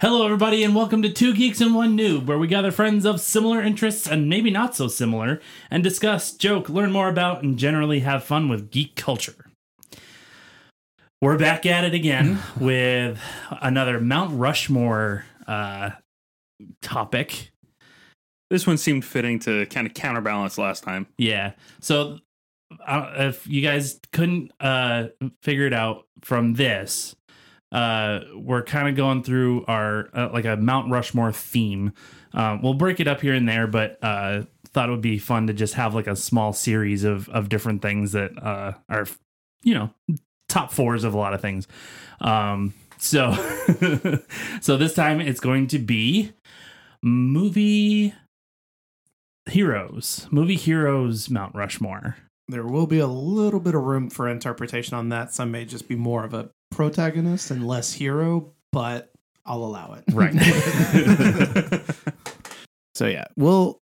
Hello, everybody, and welcome to Two Geeks and One Noob, where we gather friends of similar interests and maybe not so similar and discuss, joke, learn more about, and generally have fun with geek culture. We're back at it again with another Mount Rushmore uh, topic. This one seemed fitting to kind of counterbalance last time. Yeah. So, uh, if you guys couldn't uh, figure it out from this, uh, we're kind of going through our uh, like a Mount Rushmore theme. Um, we'll break it up here and there, but uh, thought it would be fun to just have like a small series of of different things that uh, are, you know, top fours of a lot of things. Um, so, so this time it's going to be movie heroes, movie heroes, Mount Rushmore. There will be a little bit of room for interpretation on that. Some may just be more of a protagonist and less hero, but I'll allow it. Right. So yeah, we'll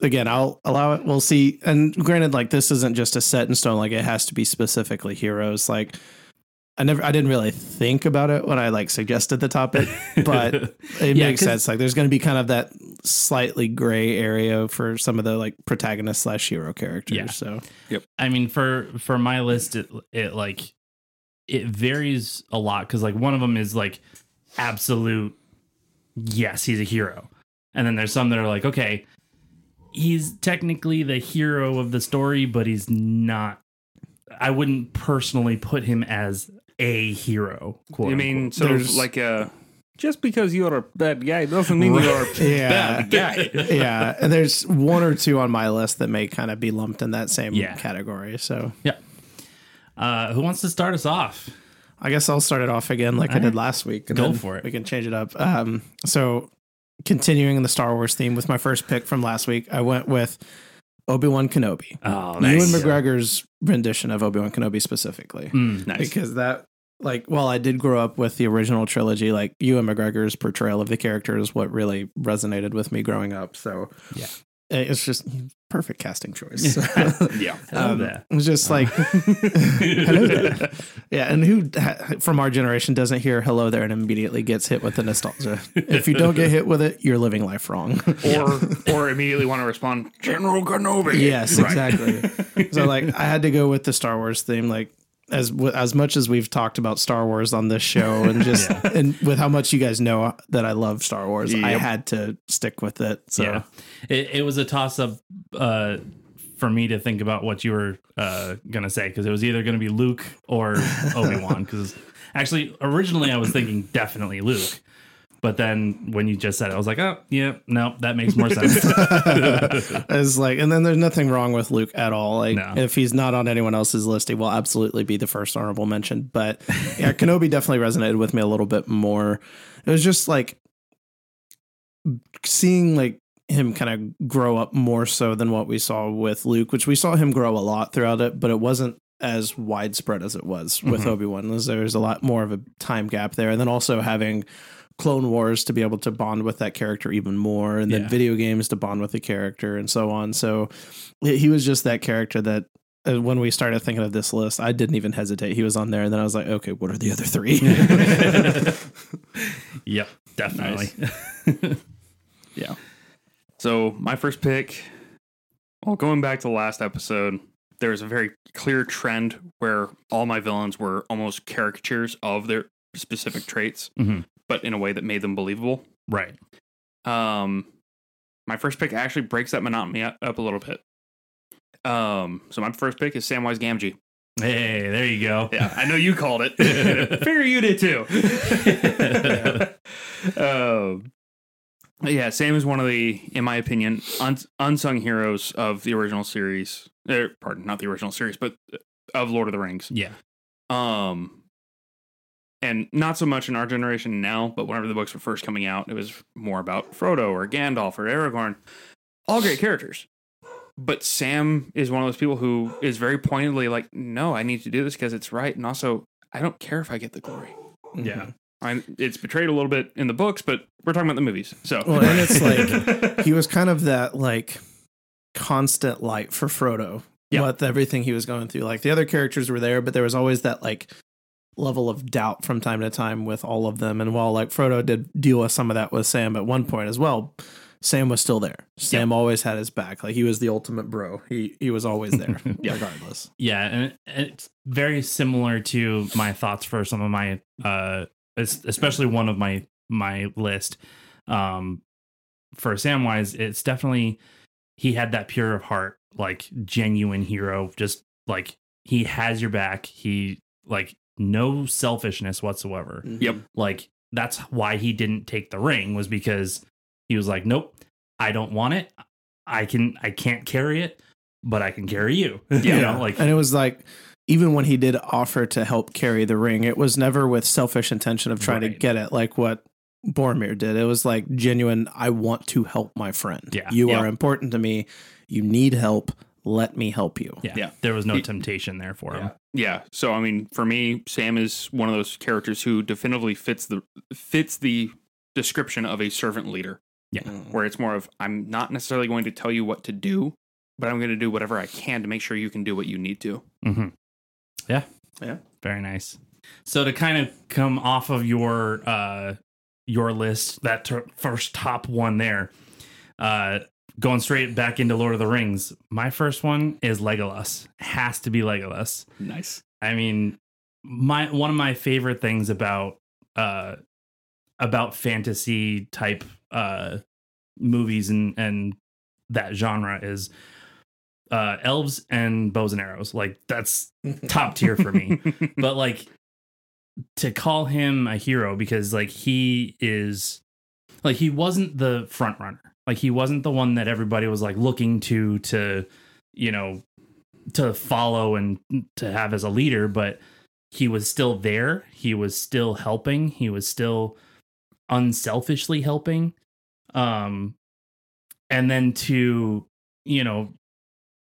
again, I'll allow it. We'll see. And granted, like this isn't just a set in stone. Like it has to be specifically heroes. Like I never, I didn't really think about it when I like suggested the topic, but it Yeah, makes 'cause- sense. Like there's going to be kind of that slightly gray area for some of the like protagonist slash hero characters. Yeah. So yep. I mean, for for my list, it it like it varies a lot because like one of them is like absolute yes, he's a hero, and then there's some that are like okay, he's technically the hero of the story, but he's not. I wouldn't personally put him as a hero. Quote you mean unquote. sort of There's- like a just because you're a bad guy doesn't mean Right. you're a Yeah. bad guy. yeah, and there's one or two on my list that may kind of be lumped in that same Yeah. category. So uh, who wants to start us off? I guess I'll start it off again like I did right. last week. and Go for it. We can change it up. Um, so continuing the Star Wars theme with my first pick from last week, I went with Obi Wan Kenobi. Oh, Ewan McGregor's rendition of Obi Wan Kenobi specifically, Mm, Nice. because that. Like, while I did grow up with the original trilogy, like Ewan McGregor's portrayal of the character is what really resonated with me growing up. So, Yeah. It's just perfect casting choice. yeah. Hello Um, there. It was just like, hello there. Yeah, and who from our generation doesn't hear hello there and immediately gets hit with the nostalgia? if you don't get hit with it, you're living life wrong. or or immediately want to respond, General Kenobi. yes, Right. exactly. so like, I had to go with the Star Wars theme. Like, as as much as we've talked about Star Wars on this show, and just and with how much you guys know that I love Star Wars, I had to stick with it. So yeah, it, it was a toss up uh, for me to think about what you were uh, gonna say because it was either gonna be Luke or Obi Wan. Because actually, originally I was thinking definitely Luke, but then when you just said it, I was like, oh yeah, no, that makes more sense. It's like, and then there's nothing wrong with Luke at all. Like, No. if he's not on anyone else's list, he will absolutely be the first honorable mention. But yeah, Kenobi definitely resonated with me a little bit more. It was just like seeing like him kind of grow up more so than what we saw with Luke, which we saw him grow a lot throughout it, but it wasn't as widespread as it was with Mhm. Obi Wan. There was a lot more of a time gap there, and then also having. Clone Wars to be able to bond with that character even more, and then Yeah. video games to bond with the character, and so on. So he he was just that character that uh, when we started thinking of this list, I didn't even hesitate. He was on there, and then I was like, okay, what are the other three? yep, definitely. Yeah. So my first pick, well, going back to the last episode, there was a very clear trend where all my villains were almost caricatures of their specific traits, Mhm. But in a way that made them believable. Right. Um, my first pick actually breaks that monotony up a little bit. Um, so my first pick is Samwise Gamgee. Hey, there you go. Yeah, I know you called it. Figure you did too. um, yeah, Sam is one of the, in my opinion, un- unsung heroes of the original series. Er, pardon, not the original series, but of Lord of the Rings. Yeah. Um, and not so much in our generation now, but whenever the books were first coming out, it was more about Frodo or Gandalf or Aragorn. All great characters. But Sam is one of those people who is very pointedly like, no, I need to do this because it's right. And also, I don't care if I get the glory. Yeah. Mm-hmm. I, it's betrayed a little bit in the books, but we're talking about the movies. So, Well, and it's like he was kind of that like constant light for Frodo. Yeah. With everything he was going through, like the other characters were there, but there was always that like level of doubt from time to time with all of them. And while like Frodo did deal with some of that with Sam at one point as well, Sam was still there. Sam always had his back. Like he was the ultimate bro. He he was always there, regardless. Yeah, and it's very similar to my thoughts for some of my, uh, especially one of my my list. Um, for Samwise, it's definitely he had that pure of heart, like genuine hero. Just like he has your back. He like no selfishness whatsoever. Mm-hmm. Yep. Like that's why he didn't take the ring was because he was like, nope, I don't want it. I can I can't carry it, but I can carry you. you know, like and it was like even when he did offer to help carry the ring, it was never with selfish intention of trying to get it like what Boromir did. It was like genuine, I want to help my friend. Yeah. You Yeah. are important to me. You need help. Let me help you. yeah, Yeah. there was no He- temptation there for him. Yeah. So I mean, for me, Sam is one of those characters who definitively fits the fits the description of a servant leader, Yeah. where it's more of I'm not necessarily going to tell you what to do, but I'm going to do whatever I can to make sure you can do what you need to. Mm-hmm. Yeah. Yeah. Very nice. So to kind of come off of your uh your list, that ter- first top one there, uh going straight back into Lord of the Rings, my first one is Legolas. Has to be Legolas. Nice. I mean, my one of my favorite things about uh about fantasy type uh movies and and that genre is uh elves and bows and arrows. Like that's top tier for me. but like to call him a hero because like he is like he wasn't the front runner. Like he wasn't the one that everybody was like looking to to you know to follow and to have as a leader, but he was still there. He was still helping. He was still unselfishly helping. Um and then to, you know,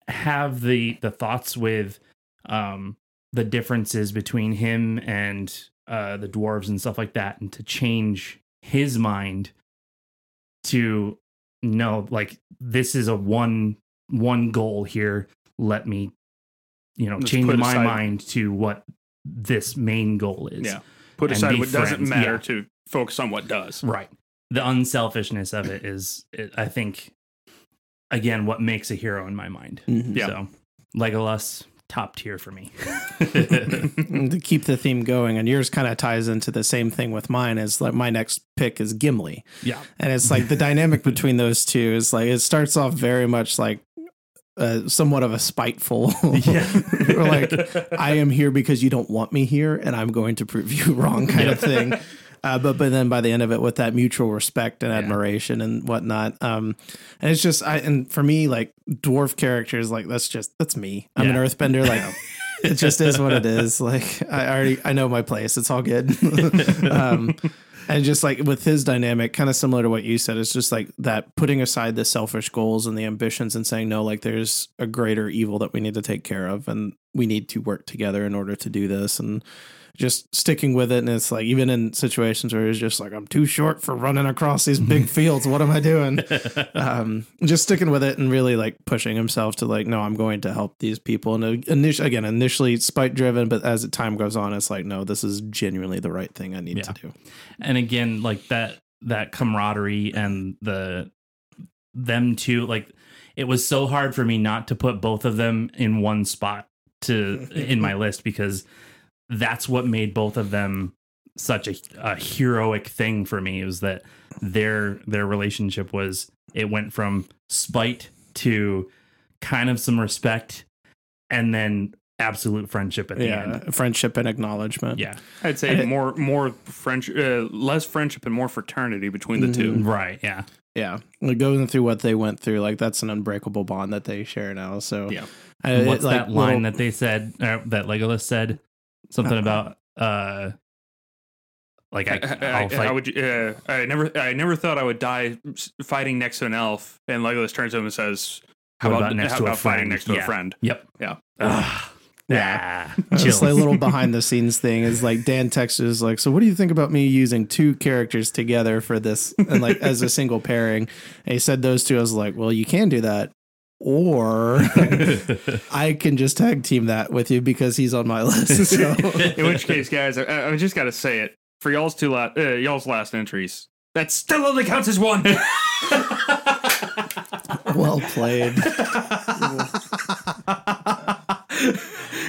have the the thoughts with um the differences between him and uh the dwarves and stuff like that and to change his mind to no like this is a one one goal here let me you know Let's change my aside- mind to what this main goal is Yeah. Put aside be what doesn't matter yeah. to focus on what does. right the unselfishness of it is it, i think again what makes a hero in my mind Mhm. Yeah. so legolas top tier for me to keep the theme going, and yours kind of ties into the same thing with mine. Is like my next pick is Gimli, yeah and it's like the dynamic between those two is like it starts off very much like uh, somewhat of a spiteful, or like I am here because you don't want me here, and I'm going to prove you wrong, kind of thing. Uh, but but then by the end of it, with that mutual respect and admiration and whatnot, um, and it's just I and for me like dwarf characters like that's just that's me. I'm an Yeah. earthbender, like it just is what it is. Like I already I know my place. It's all good. um, and just like with his dynamic, kind of similar to what you said, it's just like that putting aside the selfish goals and the ambitions and saying no, like there's a greater evil that we need to take care of, and we need to work together in order to do this, and just sticking with it. And it's like even in situations where it's just like I'm too short for running across these big fields. What am I doing? um, just sticking with it and really like pushing himself to like, no, I'm going to help these people. And initially, again, initially spite driven, but as time goes on, it's like, no, this is genuinely the right thing I need Yeah. to do. and again like that that camaraderie and the them too, like it was so hard for me not to put both of them in one spot to in my list because that's what made both of them such a, a heroic thing for me is that their their relationship was it went from spite to kind of some respect and then absolute friendship at the Yeah, end friendship and acknowledgement. yeah I'd say And it- more more French, uh, less friendship and more fraternity between the two. right yeah yeah. Like, Going through what they went through, like that's an unbreakable bond that they share now. So Yeah. I- it, What's like, that line little- that they said uh, that Legolas said? Something about uh like I, I, I'll I, fight. I would. Uh, I never. I never thought I would die fighting next to an elf. And Legolas turns to him and says, "How about, about next how to a about fighting friend?" next to Yeah. a friend?" Yep. Yeah. Ugh. Yeah. Yeah. Just like a little behind the scenes thing is like Dan texted is like, so what do you think about me using two characters together for this and like as a single pairing? And he said those two. I was like, well, you can do that, or I can just tag team that with you because he's on my list. So In which case, guys, I, I just got to say it for y'all's two la- uh, y'all's last entries. That still only counts as one. well played.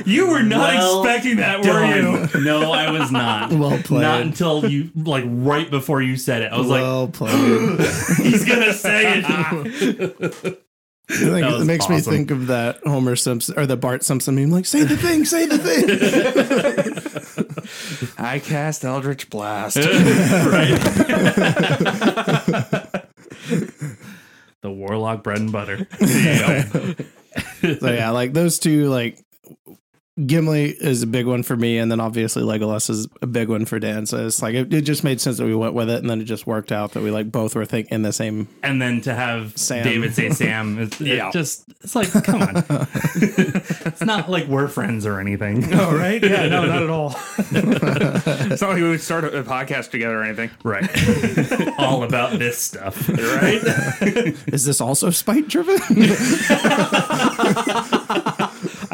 you were not Well expecting that, were you? Done. No, I was not. Well played. Not until you like right before you said it. I was like, well played. he's gonna say it. I it was makes me think of that Homer Simpson or the Bart Simpson meme. Like, say the thing, say the thing. I cast Eldritch Blast. right. the warlock bread and butter. so yeah, like those two, like Gimli is a big one for me, and then obviously Legolas is a big one for Dan. So it's like it, it just made sense that we went with it, and then it just worked out that we like both were think in the same. And then to have Sam. David say Sam, it's, it Yeah. just it's like, come on. it's not like we're friends or anything. Oh, right? Yeah, no, not at all. it's not like we would start a, a podcast together or anything. Right. All about this stuff. Right? Is this also spite driven?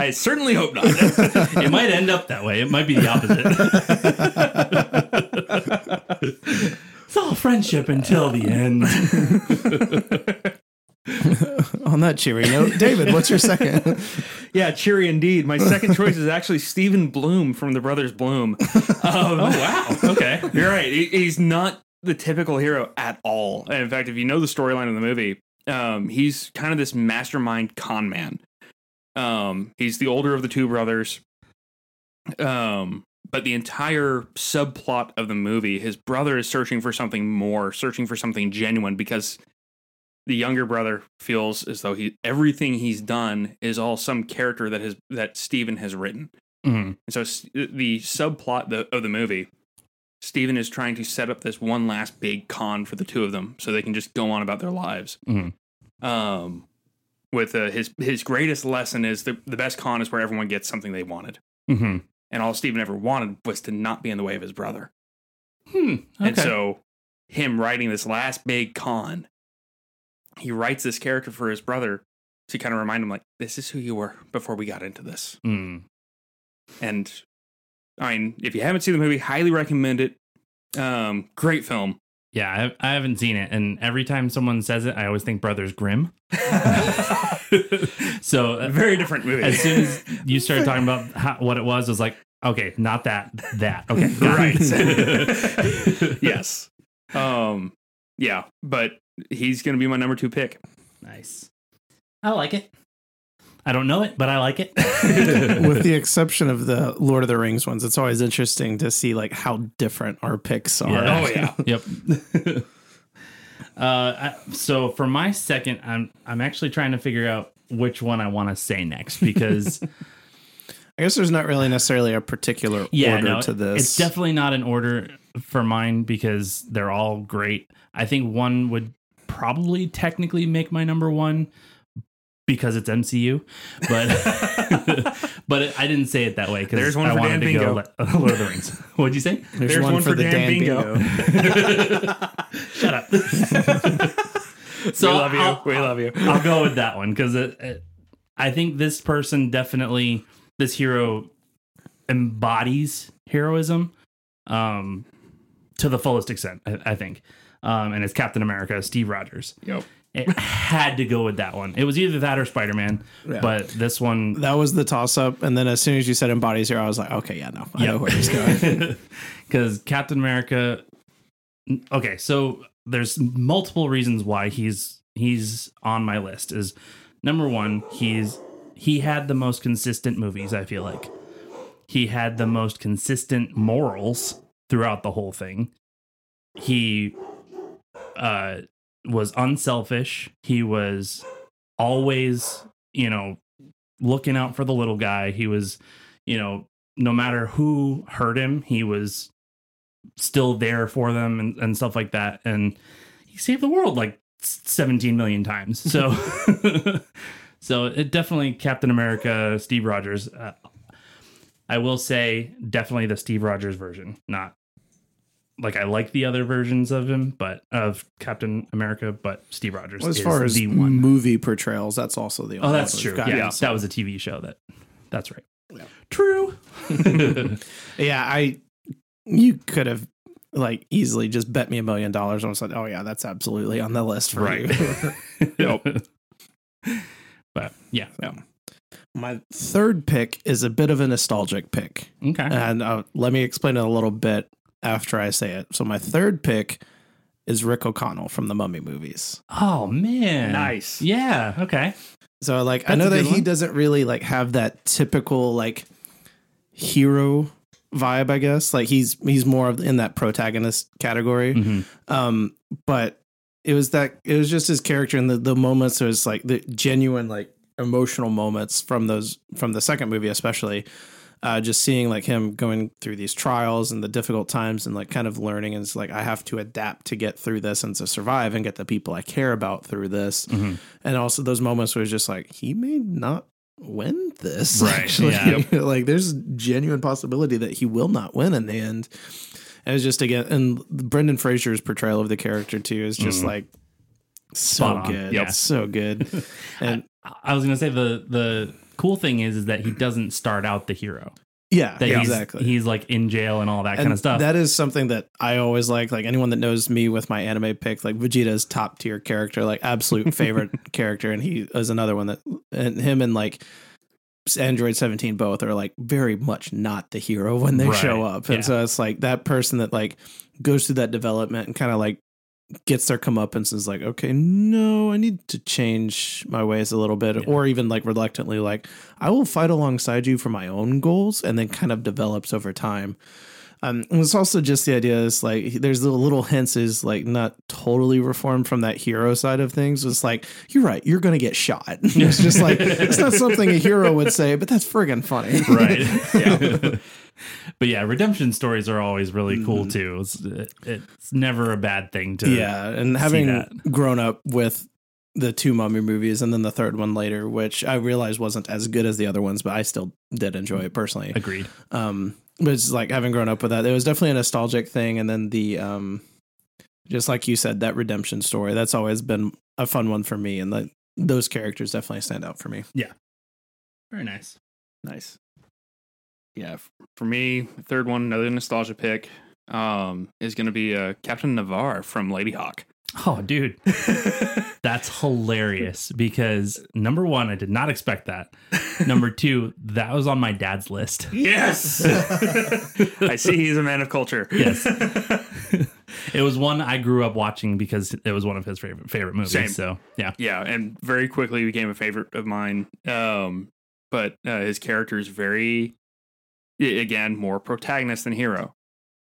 I certainly hope not. it might end up that way. It might be the opposite. it's all friendship until the end. On that cheery note, David, what's your second? yeah, cheery indeed. My second choice is actually Stephen Bloom from the Brothers Bloom. Um, Oh wow. Okay. You're right. He- He's not the typical hero at all. And in fact, if you know the storyline of the movie, um, he's kind of this mastermind con man. Um, he's the older of the two brothers. Um, but the entire subplot of the movie, his brother is searching for something more, searching for something genuine because the younger brother feels as though he everything he's done is all some character that has that Stephen has written. Mhm. And so the subplot the, of the movie, Stephen is trying to set up this one last big con for the two of them, so they can just go on about their lives. Mhm. Um, with uh, his his greatest lesson is the the best con is where everyone gets something they wanted, hmm and all Stephen ever wanted was to not be in the way of his brother. Hmm. And so, him writing this last big con, he writes this character for his brother to kind of remind him, like, this is who you were before we got into this. Mm. And I mean, if you haven't seen the movie, highly recommend it. Um, great film. Yeah, I, I haven't seen it, and every time someone says it, I always think Brothers Grimm. so Very different movie. as soon as you started talking about how, what it was, I was like, okay, not that, that. Okay, right. yes. Um, yeah, but he's going to be my number two pick. nice. I like it. I don't know it, but I like it. With the exception of the Lord of the Rings ones, it's always interesting to see like how different our picks are. Yeah. Oh, yeah. yep. uh, I, so for my second, I'm I'm actually trying to figure out which one I want to say next because I guess there's not really necessarily a particular yeah, order no, to this. it's definitely not in order for mine because they're all great. I think one would probably technically make my number one because it's MCU, but but I didn't say it that way because There's one I for wanted Dan to Bingo. go le- Lord of the Rings. What'd you say? There's, There's one, one for, for the Dan Dan Bingo. Bingo. Shut up. so we love you. I'll- we love you. I'll go with that one because it, it, I think this person definitely this hero embodies heroism um, to the fullest extent. I, I think, um, and it's Captain America, Steve Rogers. Yep. It had to go with that one. It was either that or Spider Man, Yeah. but this one. That was the toss up, and then as soon as you said embodies here, I was like, okay, yeah, no, I know where he's going. because Captain America. Okay, so there's multiple reasons why he's he's on my list. Is number one, he's he had the most consistent movies. I feel like he had the most consistent morals throughout the whole thing. He uh, was unselfish. He was always, you know, looking out for the little guy. He was, you know, no matter who hurt him, he was still there for them and, and stuff like that. And he saved the world like 17 million times. So, so it definitely Captain America, Steve Rogers. Uh, I will say definitely the Steve Rogers version, not like I like the other versions of him, but of Captain America, but Steve Rogers Well, as is far as the one. movie portrayals, that's also the. Oh, that's true. we've got. Yeah, that was a TV show. That that's right. Yeah. True. Yeah, I. You could have like easily just bet me a million dollars and said, "Oh yeah, that's absolutely on the list for Right. you." Yep. but yeah. My third pick is a bit of a nostalgic pick, Okay. and uh, let me explain it a little bit after I say it. So my third pick is Rick O'Connell from the Mummy movies. oh man. Nice. Yeah. Okay. So like I know that good he one. doesn't really like have that typical like hero vibe, I guess. Like he's he's more of in that protagonist category. Mhm. Um but it was that it was just his character and the the moments it was like the genuine like emotional moments from those from the second movie especially uh, just seeing like him going through these trials and the difficult times and like kind of learning and it's like I have to adapt to get through this and to survive and get the people I care about through this Mhm. and also those moments where it's just like he may not win this Right, actually yeah. like there's genuine possibility that he will not win in the end and it's just again and brendan fraser's portrayal of the character too is just Mhm. like so Spot good yeah. so good and I was gonna say the the cool thing is is that he doesn't start out the hero. yeah, That he's, exactly He's like in jail and all that and kind of stuff. that is something that i always like like anyone that knows me with my anime pick like vegeta's top tier character like absolute favorite character and he is another one that and him and like Android 17 both are like very much not the hero when they Right, show up. And yeah. so it's like that person that like goes through that development and kind of like gets their comeuppance and is like, okay, no, I need to change my ways a little bit. Yeah. Or even like reluctantly, like, I will fight alongside you for my own goals and then kind of develops over time. Um, and it's also just the idea is like there's the little hints is like not totally reformed from that hero side of things. It's like you're right, you're gonna get shot. it's just like it's not something a hero would say, but that's friggin' funny, right. yeah. but yeah, redemption stories are always really cool Mhm. too. It's, it, it's never a bad thing to. yeah, and having grown up with the two mummy movies and then the third one later, which I realized wasn't as good as the other ones, but I still did enjoy it personally. Agreed. Um, but it's like having grown up with that, it was definitely a nostalgic thing. And then the, um, just like you said, that redemption story, that's always been a fun one for me. And the, those characters definitely stand out for me. Yeah. Very nice. Nice. Yeah, for me, third one, another nostalgia pick, um, is going to be uh, Captain Navarre from Ladyhawke. Oh, dude, that's hilarious because number one, I did not expect that. Number two, that was on my dad's list. yes, I see he's a man of culture. Yes. it was one I grew up watching because it was one of his favorite favorite movies. Same. So yeah, yeah, and very quickly became a favorite of mine. Um, but uh, his character is very, again, more protagonist than hero.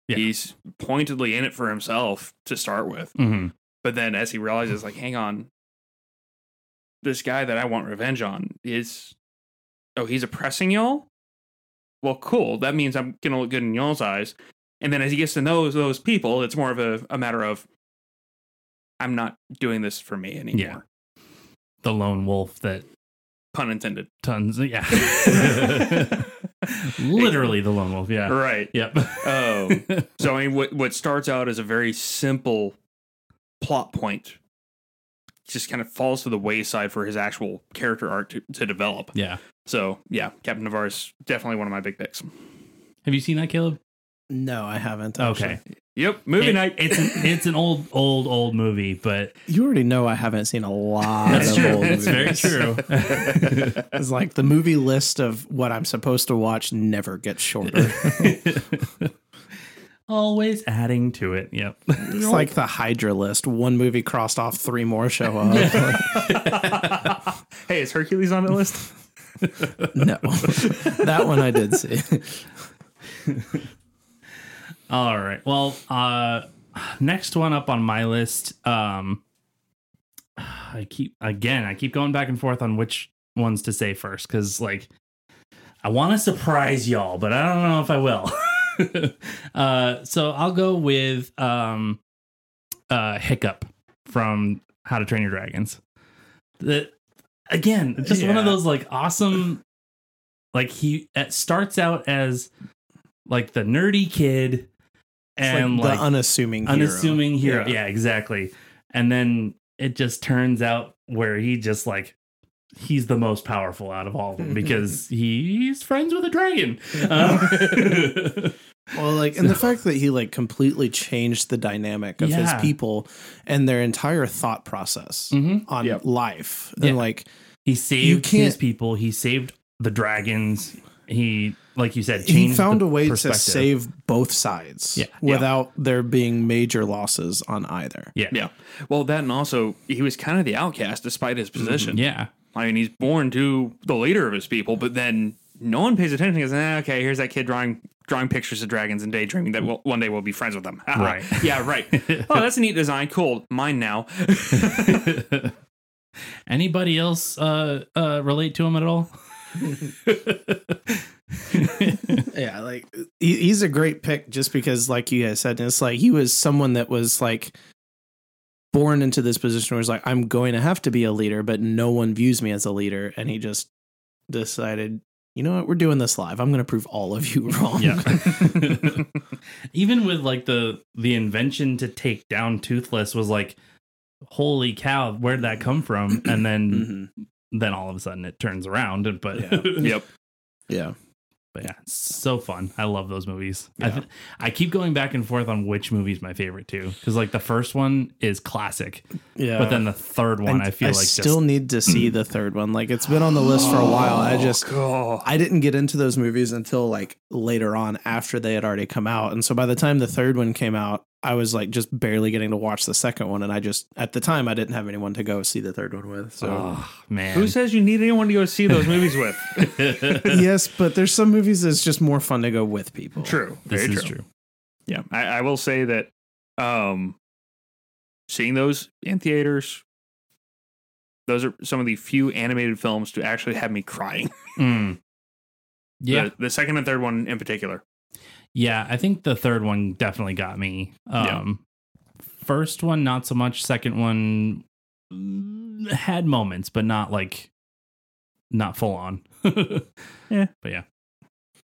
Yeah. He's pointedly in it for himself to start with, hmm but then as he realizes, like, hang on, this guy that I want revenge on is, oh, he's oppressing y'all. Well, cool. That means I'm gonna look good in y'all's eyes. And then as he gets to know those people, it's more of a, a matter of, I'm not doing this for me anymore. Yeah. the lone wolf that Pun intended. tons. Yeah, literally the lone wolf. Yeah. Right. Yep. Um, so I mean, what what starts out as a very simple plot point just kind of falls to the wayside for his actual character arc to, to develop. yeah. So yeah, Captain Navarre is definitely one of my big picks. Have you seen that, Caleb? No, I haven't. Okay. Yep, movie It- night. It's an, it's an old, old, old movie, but You already know I haven't seen a lot that's of true. old It's very true. It's like the movie list of what I'm supposed to watch never gets shorter. Always adding to it. Yep. It's like the Hydra list. One movie crossed off, three more show up. hey, is Hercules on the list? no, that one I did see. All right. Well, uh next one up on my list, um I keep again, I keep going back and forth on which ones to say first cuz like I want to surprise y'all, but I don't know if I will. uh so I'll go with um uh Hiccup from How to Train Your Dragons. The again, just one of those like awesome like he it starts out as like the nerdy kid and like, like, the unassuming, hero. unassuming hero. Yeah. Yeah. exactly. And then it just turns out where he just like he's the most powerful out of all of them because he's friends with a dragon. Um, Well, like, and the fact that he like completely changed the dynamic of Yeah. his people and their entire thought process mhm. on Yep. life, Yeah. and like, He saved his people. He saved the dragons. He, like you said, he found the a way to save both sides Yeah. without there being major losses on either. Yeah, Yeah. Well, that and also he was kind of the outcast despite his position. yeah. I mean, he's born to the leader of his people, but then no one pays attention. Because eh, okay, here's that kid drawing drawing pictures of dragons and daydreaming that we'll, one day we'll be friends with them. Haha. Right. yeah. Right. oh, that's a neat design. Cool. Mine now. Anybody else uh, uh, relate to him at all? Yeah, like he, he's a great pick just because, like you guys said, it's like he was someone that was like born into this position where it's like I'm going to have to be a leader, but no one views me as a leader, and he just decided, you know what, we're doing this live. I'm going to prove all of you wrong. Yeah. Even with like the the invention to take down Toothless was like, holy cow, where'd that come from? And then Mhm. then all of a sudden it turns around. But Yeah. yep. yeah. But yeah, so fun. I love those movies. I th- I keep going back and forth on which movie's my favorite too, because like the first one is classic, Yeah. but then the third one And I feel like still just need to see the third one. Like it's been on the list for a while. I oh, just Oh, I didn't get into those movies until like later on after they had already come out. And so by the time the third one came out, I was like just barely getting to watch the second one. And I just at the time I didn't have anyone to go see the third one with. So oh man, Who says you need anyone to go see those movies with? yes, but there's some movies that's just more fun to go with people. True. this Very is true. true. Yeah, I, I will say that um, seeing those in theaters, those are some of the few animated films to actually have me crying. Mm. Yeah, the, the second and third one in particular. Yeah, I think the third one definitely got me. Yeah. Um first one not so much, second one mm, had moments but not like not full on. Yeah. But yeah.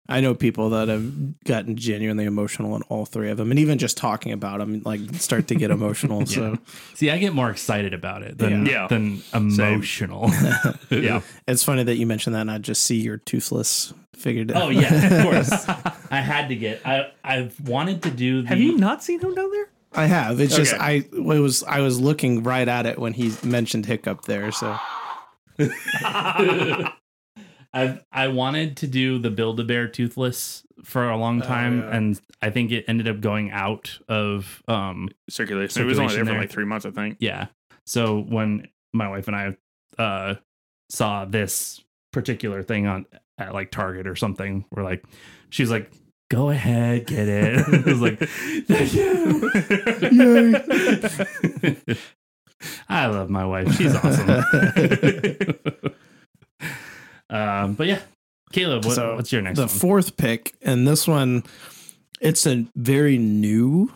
I know people that have gotten genuinely emotional in all three of them, and even just talking about them, like start to get emotional. So See, I get more excited about it than Yeah. than emotional. Yeah. it's funny that you mentioned that, and I just see your toothless figured it out. Oh yeah, of course. I had to get I I've wanted to do the Have you not seen him down there? I have. It's just Okay. I it was I was looking right at it when he mentioned hiccup there. So I've I wanted to do the Build a Bear Toothless for a long Oh, time, yeah. and I think it ended up going out of um Circulation. It was only Circulation there for there. like three months, I think. yeah. So when my wife and I uh saw this particular thing on at like Target or something, we're like, she's like, "Go ahead, get it." I was like, "Thank you." I love my wife. She's awesome. um, but yeah, Caleb, what, So, what's your next the one? fourth pick, and this one, it's a very new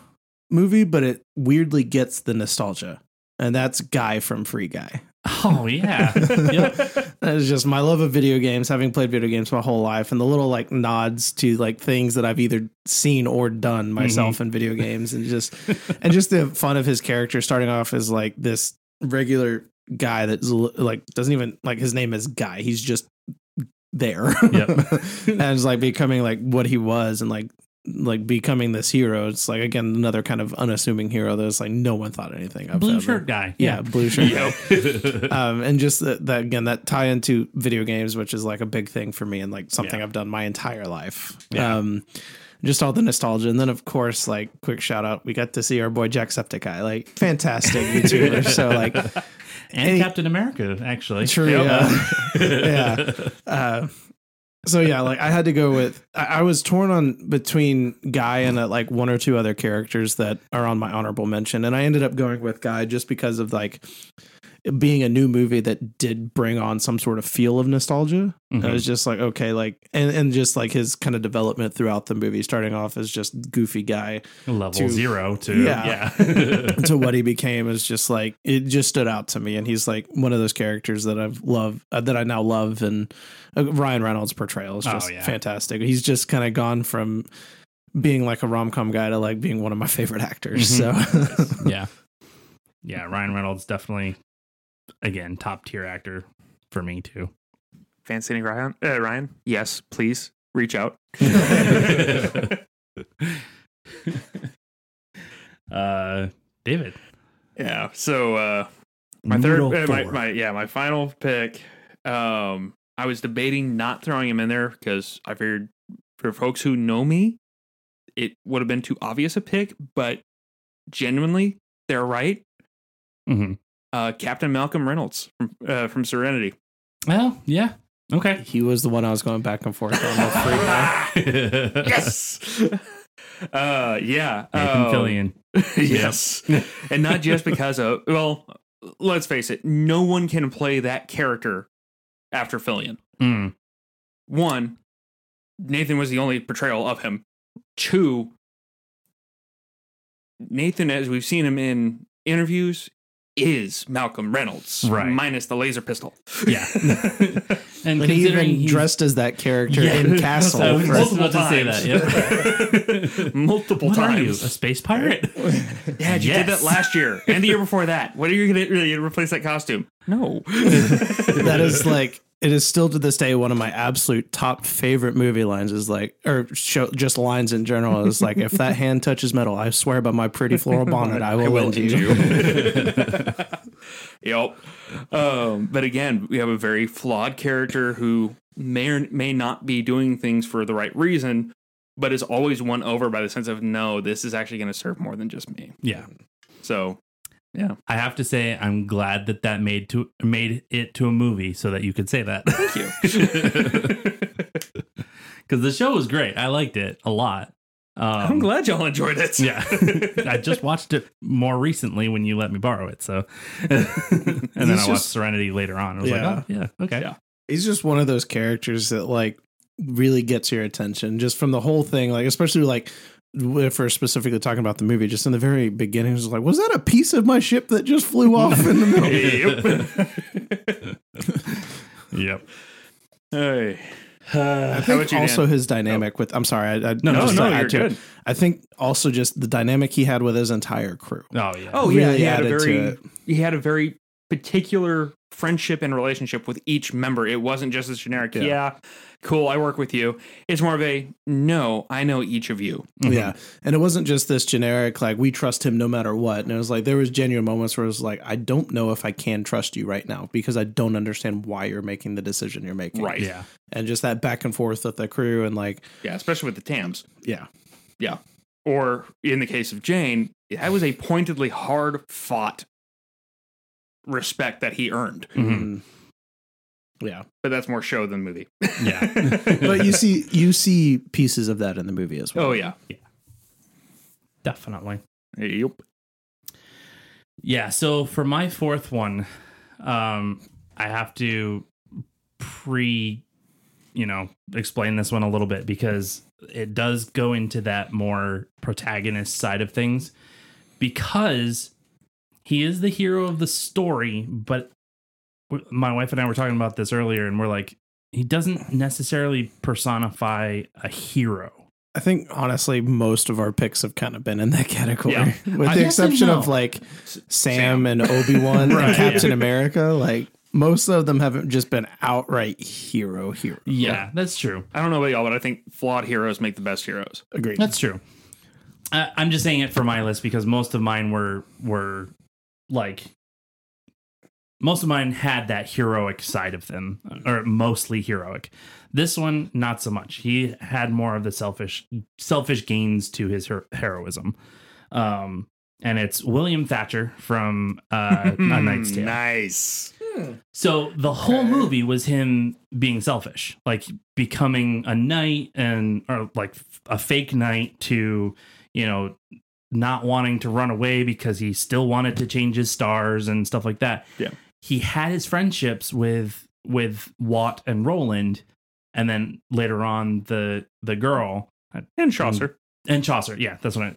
movie, but it weirdly gets the nostalgia, and that's Guy from Free Guy. oh yeah, yep. That is just my love of video games, having played video games my whole life, and the little like nods to like things that I've either seen or done myself mm-hmm. in video games, and just and just the fun of his character starting off as like this regular guy that's like doesn't even like his name is Guy. He's just there. Yep. and it's like becoming like what he was and like like becoming this hero. It's like again another kind of unassuming hero that's like no one thought anything of. blue ever. shirt guy. Yeah, blue shirt. guy Yep. um, and just that, that again that tie into video games which is like a big thing for me and like something Yeah. i've done my entire life Yeah. um just all the nostalgia and then of course like quick shout out we got to see our boy jacksepticeye like fantastic youtuber so like and Any- Captain America, actually. True, Yep. yeah. uh so yeah like i had to go with I, I was torn on between guy and uh, like one or two other characters that are on my honorable mention and i ended up going with guy just because of like being a new movie that did bring on some sort of feel of nostalgia Mhm. it was just like okay like and, and just like his kind of development throughout the movie starting off as just goofy guy Level to- zero to Yeah. yeah. to what he became is just like it just stood out to me and he's like one of those characters that i've loved uh, that i now love and uh, ryan reynolds portrayal is Oh, just yeah. fantastic he's just kind of gone from being like a rom com guy to like being one of my favorite actors. Mhm. So yeah. Yeah, Ryan Reynolds definitely again top tier actor for me too. Fancy Ryan? Uh, Ryan? Yes, please reach out. uh David. Yeah. So uh my third uh, my, my yeah, my final pick um I was debating not throwing him in there because I figured for folks who know me it would have been too obvious a pick, but genuinely they're right. Mhm. Uh Captain Malcolm Reynolds from uh, from Serenity. Well, yeah. Okay. he was the one I was going back and forth on with free. Yes. uh yeah. Nathan um, Fillion. yes. and not just because of well, let's face it, no one can play that character after Fillion. Mm. One, Nathan was the only portrayal of him. Two, Nathan, as we've seen him in interviews, is Malcolm Reynolds, Right. minus the laser pistol. Yeah. and But he even he's- dressed as that character Yeah, in that's Castle. what I was for- just about to say that. Yep. Multiple What are you, a times. space pirate? Yeah, you did Yes. that last year and the year before that. What are you going to replace that costume? No. that is like it is still to this day one of my absolute top favorite movie lines is like or show, just lines in general is like if that hand touches metal i swear by my pretty floral bonnet i will, end you, yep. Um, but again, we have a very flawed character who may or may not be doing things for the right reason, but is always won over by the sense of no, this is actually going to serve more than just me. yeah. So, yeah. I have to say, I'm glad that that made to made it to a movie so that you could say that. Thank you. Because the show was great. I liked it a lot. Um, I'm glad y'all enjoyed it. Yeah, I just watched it more recently when you let me borrow it. So, and then I watched just- Serenity later on. I was Yeah. like, oh yeah, okay, Yeah. he's just one of those characters that like really gets your attention just from the whole thing like especially like if we're specifically talking about the movie just in the very beginning it was like was that a piece of my ship that just flew off in the middle Yep. yep. hey. I How think about you, also Dan? his oh. dynamic with I'm sorry, I, I No, No, just to no, you're to it, good. I think also just the dynamic he had with his entire crew. Oh yeah. Oh yeah, really he had a very he had a very particular friendship and relationship with each member. It wasn't just as generic. Yeah. Yeah. cool, I work with you. It's more of a no, I know each of you. Mhm. Yeah. And it wasn't just this generic, like, we trust him no matter what. And it was like, there was genuine moments where it was like, I don't know if I can trust you right now because I don't understand why you're making the decision you're making. Right. Yeah. And just that back and forth with the crew and like, Yeah, especially with the Tams. yeah. Yeah. Or in the case of Jayne, that was a pointedly hard fought respect that he earned. Mhm. Mm. Yeah. But that's more show than movie. Yeah. But you see you see pieces of that in the movie as well. oh yeah, yeah. Definitely. Yep. Yeah. So for my fourth one, um, I have to pre, you know, explain this one a little bit because it does go into that more protagonist side of things because he is the hero of the story, but my wife and I were talking about this earlier and we're like, he doesn't necessarily personify a hero. I think honestly most of our picks have kind of been in that category. Yeah. With I the guess and exception of like S- Sam, and Obi-Wan Right, and Captain yeah. America, like most of them haven't just been outright hero hero. Yeah, that's true. I don't know about y'all, but I think flawed heroes make the best heroes. Agreed. That's true. I, I'm just saying it for my list because most of mine were were like most of mine had that heroic side of them, or mostly heroic. This one, not so much. He had more of the selfish selfish gains to his her- heroism. Um, and it's William Thatcher from uh, A Knight's Tale. Nice. So the whole movie was him being selfish, like becoming a knight and or like a fake knight to, you know, not wanting to run away because he still wanted to change his stars and stuff like that. Yeah. He had his friendships with with Wat and Roland and then later on the the girl And Chaucer, and Chaucer. Yeah, that's what I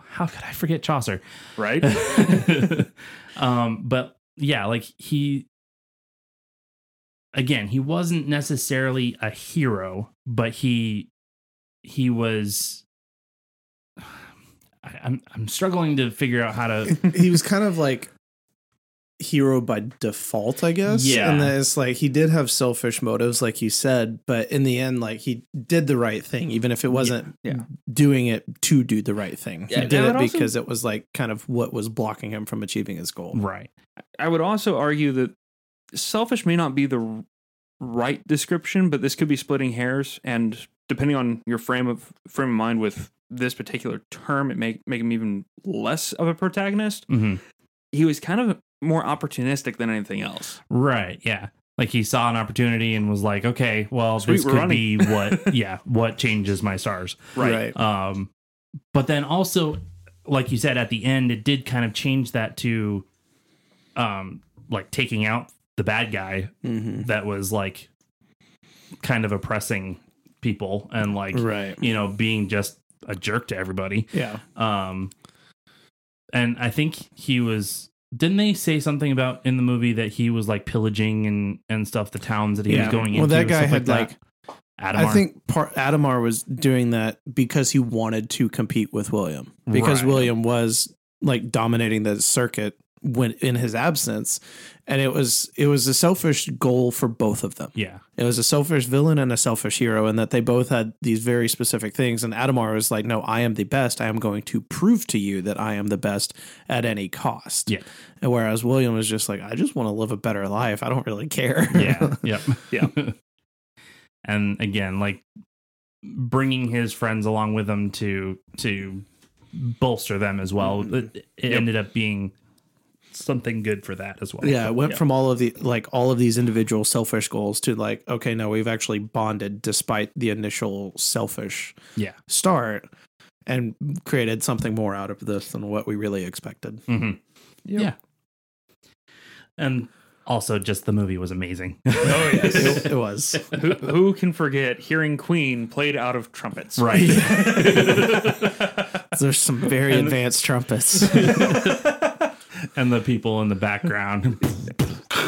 How could I forget Chaucer? right? um, but yeah, like he again, he wasn't necessarily a hero, but he he was I, I'm I'm struggling to figure out how to. he was kind of like hero by default, I guess. Yeah. And that it's like he did have selfish motives, like you said, but in the end, like he did the right thing, even if it wasn't Yeah. doing it to do the right thing. Yeah, he did it also- because it was like kind of what was blocking him from achieving his goal. Right. I would also argue that selfish may not be the right description, but this could be splitting hairs. And depending on your frame of frame of mind with this particular term, it may make him even less of a protagonist. hmm He was kind of more opportunistic than anything else. Right. Yeah. Like he saw an opportunity and was like, okay, well, Sweet, this could running. be what, yeah, what changes my stars. Right. Um, but then also, like you said at the end, it did kind of change that to, um, like taking out the bad guy hmm that was like kind of oppressing people and like Right. you know being just a jerk to everybody. Yeah. Um, and I think he was. Didn't they say something about in the movie that he was like pillaging and and stuff the towns that he was going into? Well, that guy had like, like. Adhemar. I think part Adhemar was doing that because he wanted to compete with William because Right. William was like dominating the circuit when in his absence, and it was it was a selfish goal for both of them. yeah, It was a selfish villain and a selfish hero, and that they both had these very specific things. And Adhemar was like, "No, I am the best. I am going to prove to you that I am the best at any cost." Yeah. And whereas William was just like, "I just want to live a better life. I don't really care." yeah, yep, Yeah. and again, like bringing his friends along with him to to bolster them as well. Mm-hmm. It, it Yep. ended up being something good for that as well. Yeah, it went Yeah. from all of the like all of these individual selfish goals to like, okay, no, we've actually bonded despite the initial selfish yeah. start and created something more out of this than what we really expected. hmm Yep. Yeah. And also, just the movie was amazing. Oh yes. It, it was. who, who can forget hearing Queen played out of trumpets? right. There's some very advanced trumpets. And the people in the background.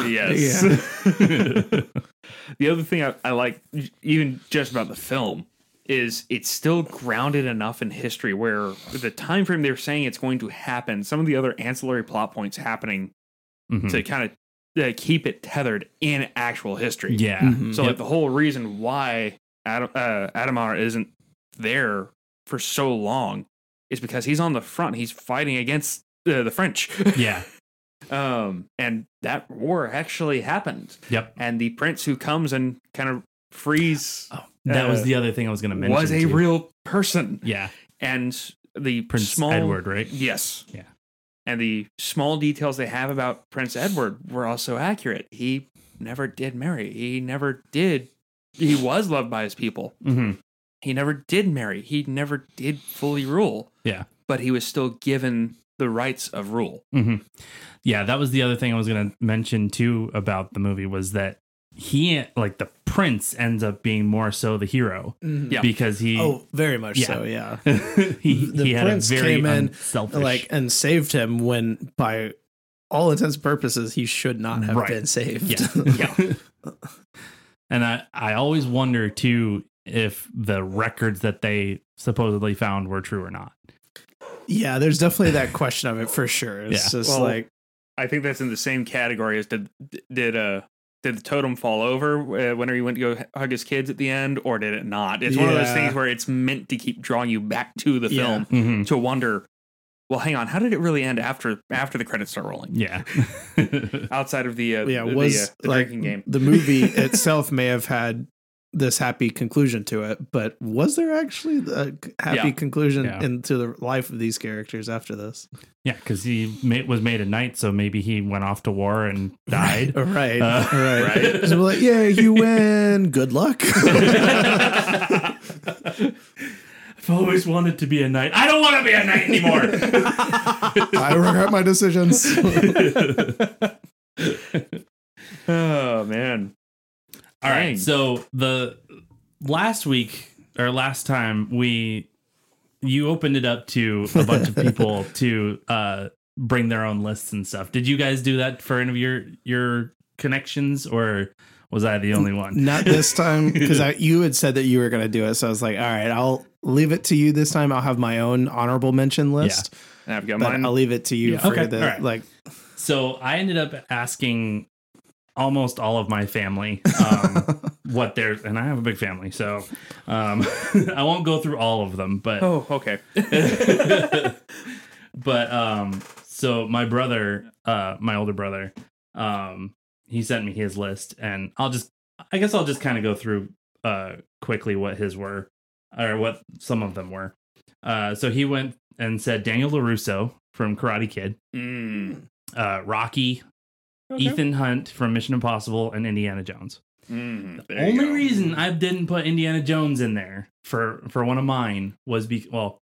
Yes. the other thing I, I like, even just about the film, is it's still grounded enough in history where the time frame they're saying it's going to happen, some of the other ancillary plot points happening Mhm. to kind of uh, keep it tethered in actual history. Yeah. Mhm. So Yep. like the whole reason why Adam uh, Adhemar isn't there for so long is because he's on the front. He's fighting against uh, the French. yeah. um, and that war actually happened. Yep. And the prince who comes and kind of frees Oh, that Uh, was the other thing I was going to mention. was a too. real person. Yeah. And the Prince small Edward, right? Yes. Yeah. And the small details they have about Prince Edward were also accurate. He never did marry. He never did. He was loved by his people. hmm He never did marry. He never did fully rule. Yeah. But he was still given the rights of rule. hmm Yeah. That was the other thing I was going to mention too about the movie was that he, like the prince, ends up being more so the hero Yeah. because he, Oh, very much Yeah. so, yeah. he, The he had a prince very came in, unselfish, Like and saved him when by all intents and purposes he should not have Right. been saved. Yeah. yeah. and I, I always wonder too if the records that they supposedly found were true or not. Yeah, there's definitely that question of it for sure. It's Yeah. just Well, like I think that's in the same category as did did uh did the totem fall over uh, whenever he went to go hug his kids at the end, or did it not? It's one of those things where it's meant to keep drawing you back to the Yeah. film Mm-hmm. to wonder. Well, hang on. How did it really end after after the credits start rolling? Yeah. Outside of the uh, yeah, the, was the, uh, the like drinking game. the movie itself may have had this happy conclusion to it, but was there actually a happy Yeah. conclusion Yeah. into the life of these characters after this? yeah, because he ma- was made a knight, so maybe he went off to war and died. right, Uh, right, right. So we're like, yeah, you win. Good luck. I've always wanted to be a knight. I don't want to be a knight anymore. I regret my decisions. oh man. All right. Dang. So the last week or last time we you opened it up to a bunch of people to uh bring their own lists and stuff. Did you guys do that for any of your your connections or was I the only one? Not this time because you had said that you were going to do it. So I was like, all right, I'll leave it to you this time. I'll have my own honorable mention list. And I've got But mine. I'll leave it to you Yeah. for Okay, the all right. like. So I ended up asking almost all of my family um, what their and I have a big family, so um, I won't go through all of them, but oh, okay. but um so my brother uh my older brother um he sent me his list and i'll just i guess i'll just kind of go through uh quickly what his were or what some of them were uh so he went and said daniel larusso from karate kid Mm. uh rocky Okay. ethan hunt from mission impossible and indiana jones Mm, there you only go. reason I didn't put Indiana Jones in there for for one of mine was be well,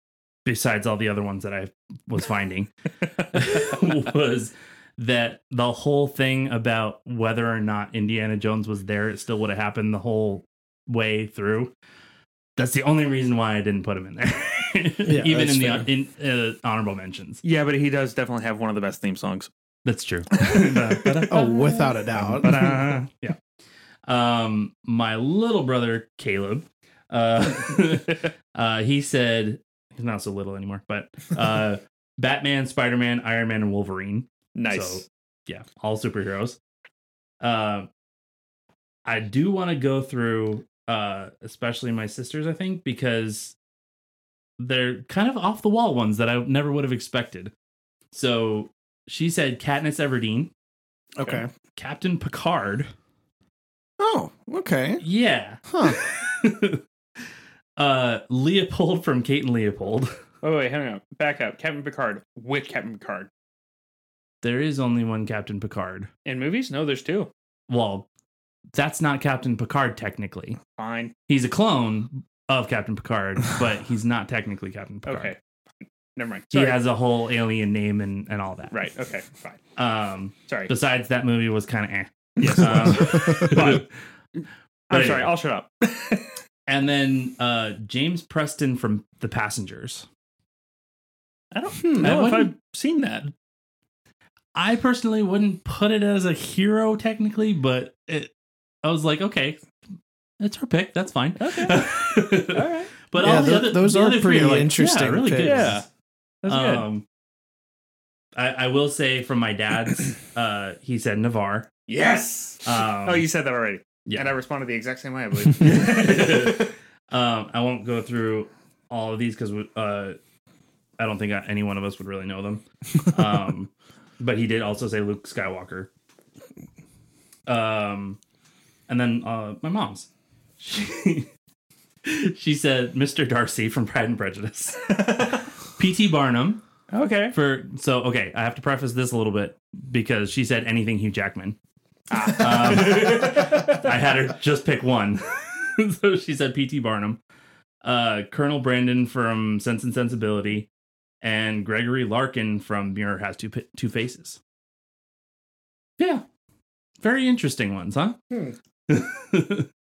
besides all the other ones that I was finding, was that the whole thing about whether or not Indiana Jones was there, it still would have happened the whole way through. That's the only reason why I didn't put him in there, Yeah, even in fair. the in uh, honorable mentions. yeah, but he does definitely have one of the best theme songs. That's true. Oh, without a doubt. Yeah. Um, my little brother Caleb, uh, uh, he said he's not so little anymore, but uh, Batman, Spider Man, Iron Man, and Wolverine. nice. So, yeah, all superheroes. Uh, I do want to go through, uh, especially my sisters, I think, because they're kind of off the wall ones that I never would have expected. So she said Katniss Everdeen, Okay. Captain Picard. Oh, okay. Yeah. Huh. uh, Leopold from Kate and Leopold. oh wait, hang on. Back up. Captain Picard. Which Captain Picard? There is only one Captain Picard. In movies? No, there's two. Well, that's not Captain Picard technically. Fine. He's a clone of Captain Picard, but he's not technically Captain Picard. Okay. Never mind. He has a whole alien name and, and all that. right. Okay. Fine. Um, Sorry. besides that movie was kind of eh. Yes. Um, But- but I'm anyway. sorry. I'll shut up. And then uh, James Preston from The Passengers. I don't Hmm, know I if I've seen that. I personally wouldn't put it as a hero technically, but it, I was like, okay, it's her pick. That's fine. Okay. All right. But Yeah, all the tho- other, those the are other three pretty like, interesting Yeah, really picks. good. Yeah. That's good. Um, I, I will say from my dad's, uh, he said Navarre. Yes. Um, oh, you said that already. yeah. And I responded the exact same way, I believe. um, I won't go through all of these because uh, I don't think any one of us would really know them. Um, but he did also say Luke Skywalker. Um, and then uh, my mom's. She, she said Mr. Darcy from Pride and Prejudice. P.T. Barnum okay. for so okay. I have to preface this a little bit because she said anything Hugh Jackman. Ah. Um, I had her just pick one. so she said P.T. Barnum, uh, Colonel Brandon from Sense and Sensibility, and Gregory Larkin from Mirror Has Two P- Two Faces. Yeah, very interesting ones, huh? Hmm.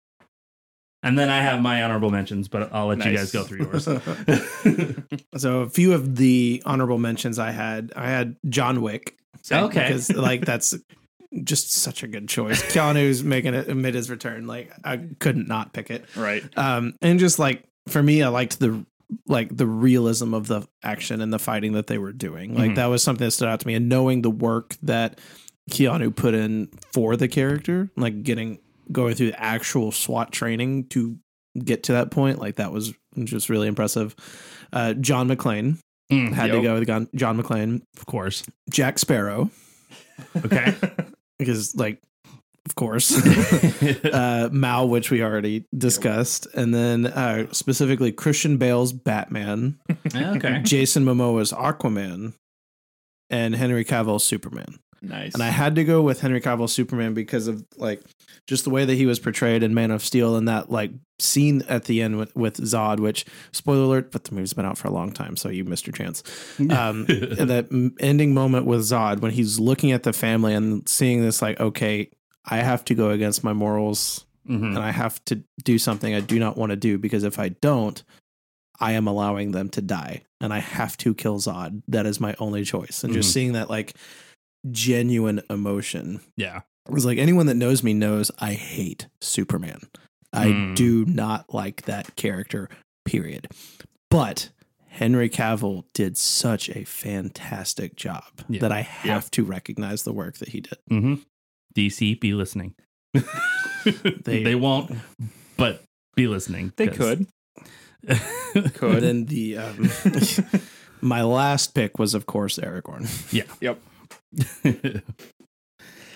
and then I have my honorable mentions, but I'll let you guys go through yours. So a few of the honorable mentions I had, I had John Wick. So, okay. Because like that's just such a good choice. Keanu's making it mid his return. Like I couldn't not pick it. Right. Um, and just like for me, I liked the like the realism of the action and the fighting that they were doing. Like Mhm. that was something that stood out to me. And knowing the work that Keanu put in for the character, like getting going through the actual SWAT training to get to that point, like that was just really impressive. Uh, John McClane Mm, had to go with John McClane. of course. Jack Sparrow, Okay. because like, of course. uh, Mao, which we already discussed, and then uh, specifically Christian Bale's Batman, okay. Jason Momoa's Aquaman, and Henry Cavill's Superman. Nice. And I had to go with Henry Cavill's Superman because of like just the way that he was portrayed in Man of Steel and that like scene at the end with, with Zod, which spoiler alert, but the movie's been out for a long time, so you missed your chance. Um, that ending moment with Zod when he's looking at the family and seeing this, like, okay, I have to go against my morals Mhm. and I have to do something I do not want to do because if I don't, I am allowing them to die and I have to kill Zod. That is my only choice. And just Mhm. seeing that like genuine emotion Yeah. It was like anyone that knows me knows I hate Superman. I Hmm. do not like that character, period. But Henry Cavill did such a fantastic job Yeah. that I have to recognize the work that he did. Mm-hmm. DC, be listening. they, They- won't, but be listening. They could. And Could. then the um, my last pick was of course Aragorn. Yeah. Yep.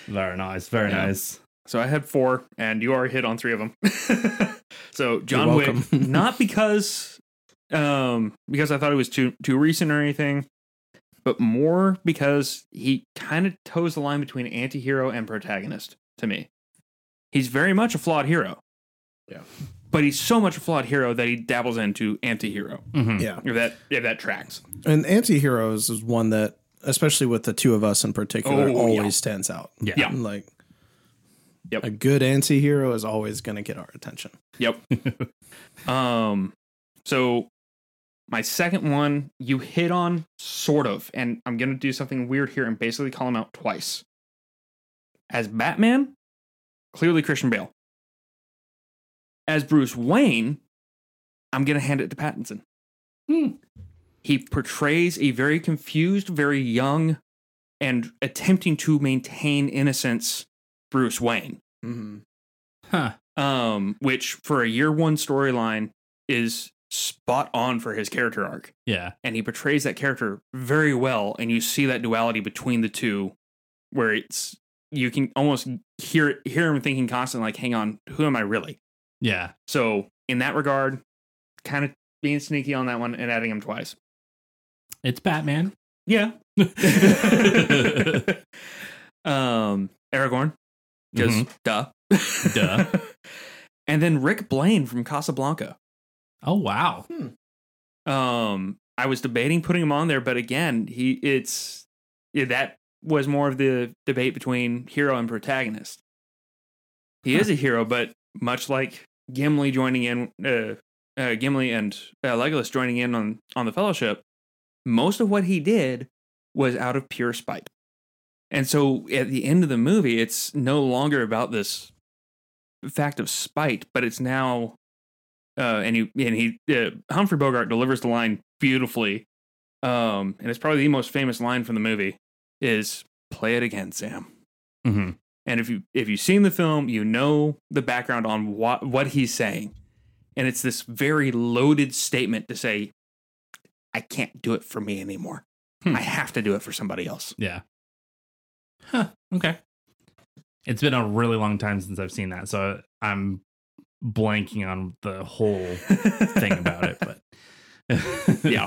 very nice. Very Yeah. nice. So I had four, and you already hit on three of them. so John Wick, not because um because I thought it was too too recent or anything, but more because he kind of toes the line between anti-hero and protagonist to me. He's very much a flawed hero. Yeah. But he's so much a flawed hero that he dabbles into anti-hero. Mhm. Yeah. If that if that tracks. And anti-heroes is one that especially with the two of us in particular Oh, always yeah. stands out. Yeah. Yeah. Like Yep. a good anti-hero is always going to get our attention. Yep. um so my second one you hit on sort of and I'm going to do something weird here and basically call him out twice. As Batman, clearly Christian Bale. As Bruce Wayne, I'm going to hand it to Pattinson. Hmm. He portrays a very confused, very young and attempting to maintain innocence Bruce Wayne Mm-hmm. Huh. um, which for a year one storyline is spot on for his character arc. Yeah. And he portrays that character very well, and you see that duality between the two, where it's you can almost hear hear him thinking constantly, like, "Hang on, who am I really?" Yeah. So in that regard, kind of being sneaky on that one and adding him twice. It's Batman. Yeah. um, Aragorn, because Mhm. duh, Duh. and then Rick Blaine from Casablanca. Oh wow. Um, I was debating putting him on there, but again, he it's yeah, that was more of the debate between hero and protagonist. He is a hero, but much like Gimli joining in, uh, uh, Gimli and uh, Legolas joining in on on the Fellowship, most of what he did was out of pure spite. And so at the end of the movie, it's no longer about this fact of spite, but it's now uh, and he and he uh, Humphrey Bogart delivers the line beautifully, um, and it's probably the most famous line from the movie is "Play it again, Sam." hmm And if you if you've seen the film, you know the background on what what he's saying, and it's this very loaded statement to say, "I can't do it for me anymore. Hmm. I have to do it for somebody else." Yeah. Huh. Okay. It's been a really long time since I've seen that, so I'm blanking on the whole thing about it. But Yeah.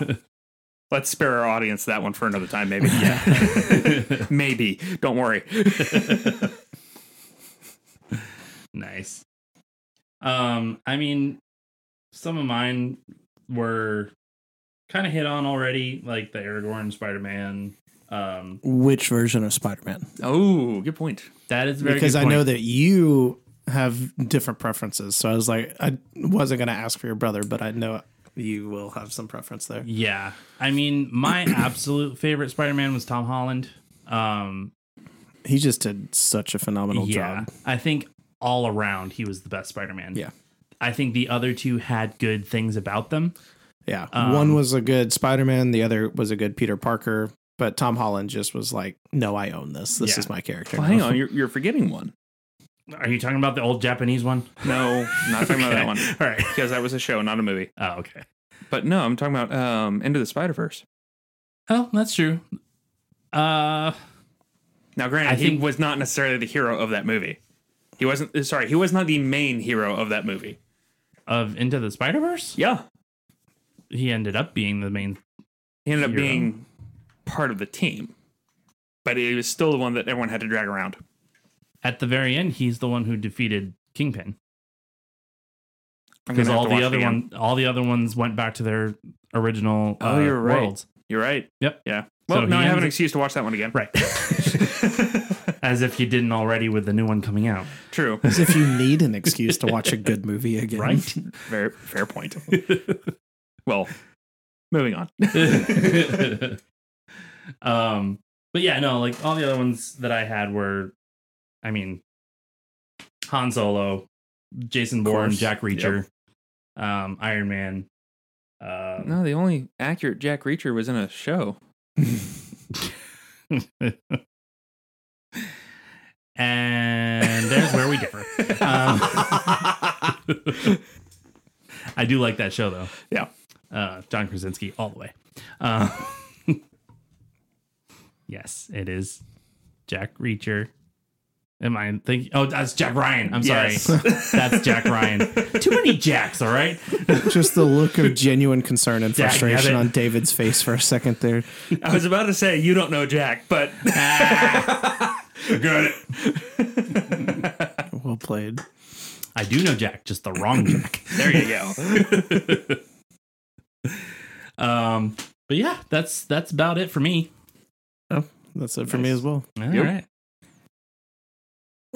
Let's spare our audience that one for another time, maybe. Yeah. maybe. Don't worry. nice. Um, I mean, some of mine were kind of hit on already, like the Aragorn Spider Man. Um, Which version of Spider-Man? oh, good point. that is a very Because good I know that you have different preferences. So I was like, I wasn't going to ask for your brother, but I know you will have some preference there. Yeah. I mean, my absolute favorite Spider Man was Tom Holland. Um, He just did such a phenomenal yeah. job. I think all around he was the best Spider Man. Yeah. I think the other two had good things about them. Yeah. Um, One was a good Spider-Man, the other was a good Peter Parker, but Tom Holland just was like, "No, I own this. This Yeah. is my character." Well, hang on, you're, you're forgetting one. Are you talking about the old Japanese one? No, not talking about that one All right. because that was a show, not a movie. Oh, okay. But no, I'm talking about um, Into the Spider Verse. Oh, that's true. Uh, Now, granted, I he think- was not necessarily the hero of that movie. He wasn't. Sorry, he was not the main hero of that movie. of Into the Spider Verse, Yeah, he ended up being the main. he ended up being part of the team, but he was still the one that everyone had to drag around. At the very end, he's the one who defeated Kingpin because all the other one, all the other ones went back to their original. Oh, uh, you're right. worlds. You're right. Yep. Yeah. Well, So now he I have an ends- excuse to watch that one again. Right. As if you didn't already with the new one coming out. True. As if you need an excuse to watch a good movie again. Right. Fair, fair point. Well, moving on. um, but yeah, no, like all the other ones that I had were, I mean, Han Solo, Jason Bourne. Jack Reacher, um, Iron Man. Uh, No, the only accurate Jack Reacher was in a show. and there's where we differ. Um, I do like that show though. Yeah. Uh, John Krasinski all the way. Uh, yes, it is Jack Reacher. Am I thinking? Oh, that's Jack Ryan. I'm sorry. Yes. that's Jack Ryan. Too many Jacks, all right? Just the look of genuine concern and Jack, frustration on David's face for a second there. I was about to say you don't know Jack, but Got it. Well played. I do know Jack, just the wrong Jack. there you go. Um, but yeah, that's that's about it for me. Oh, That's it for me as well. All right.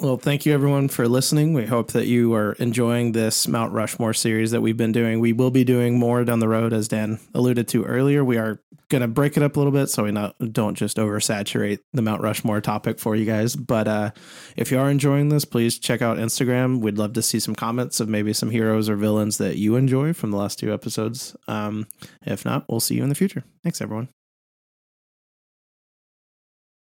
Well, thank you everyone for listening. We hope that you are enjoying this Mount Rushmore series that we've been doing. We will be doing more down the road, as Dan alluded to earlier. We are going to break it up a little bit so we not don't just oversaturate the Mount Rushmore topic for you guys. But uh, if you are enjoying this, please check out Instagram. We'd love to see some comments of maybe some heroes or villains that you enjoy from the last two episodes. Um, if not, we'll see you in the future. Thanks, everyone.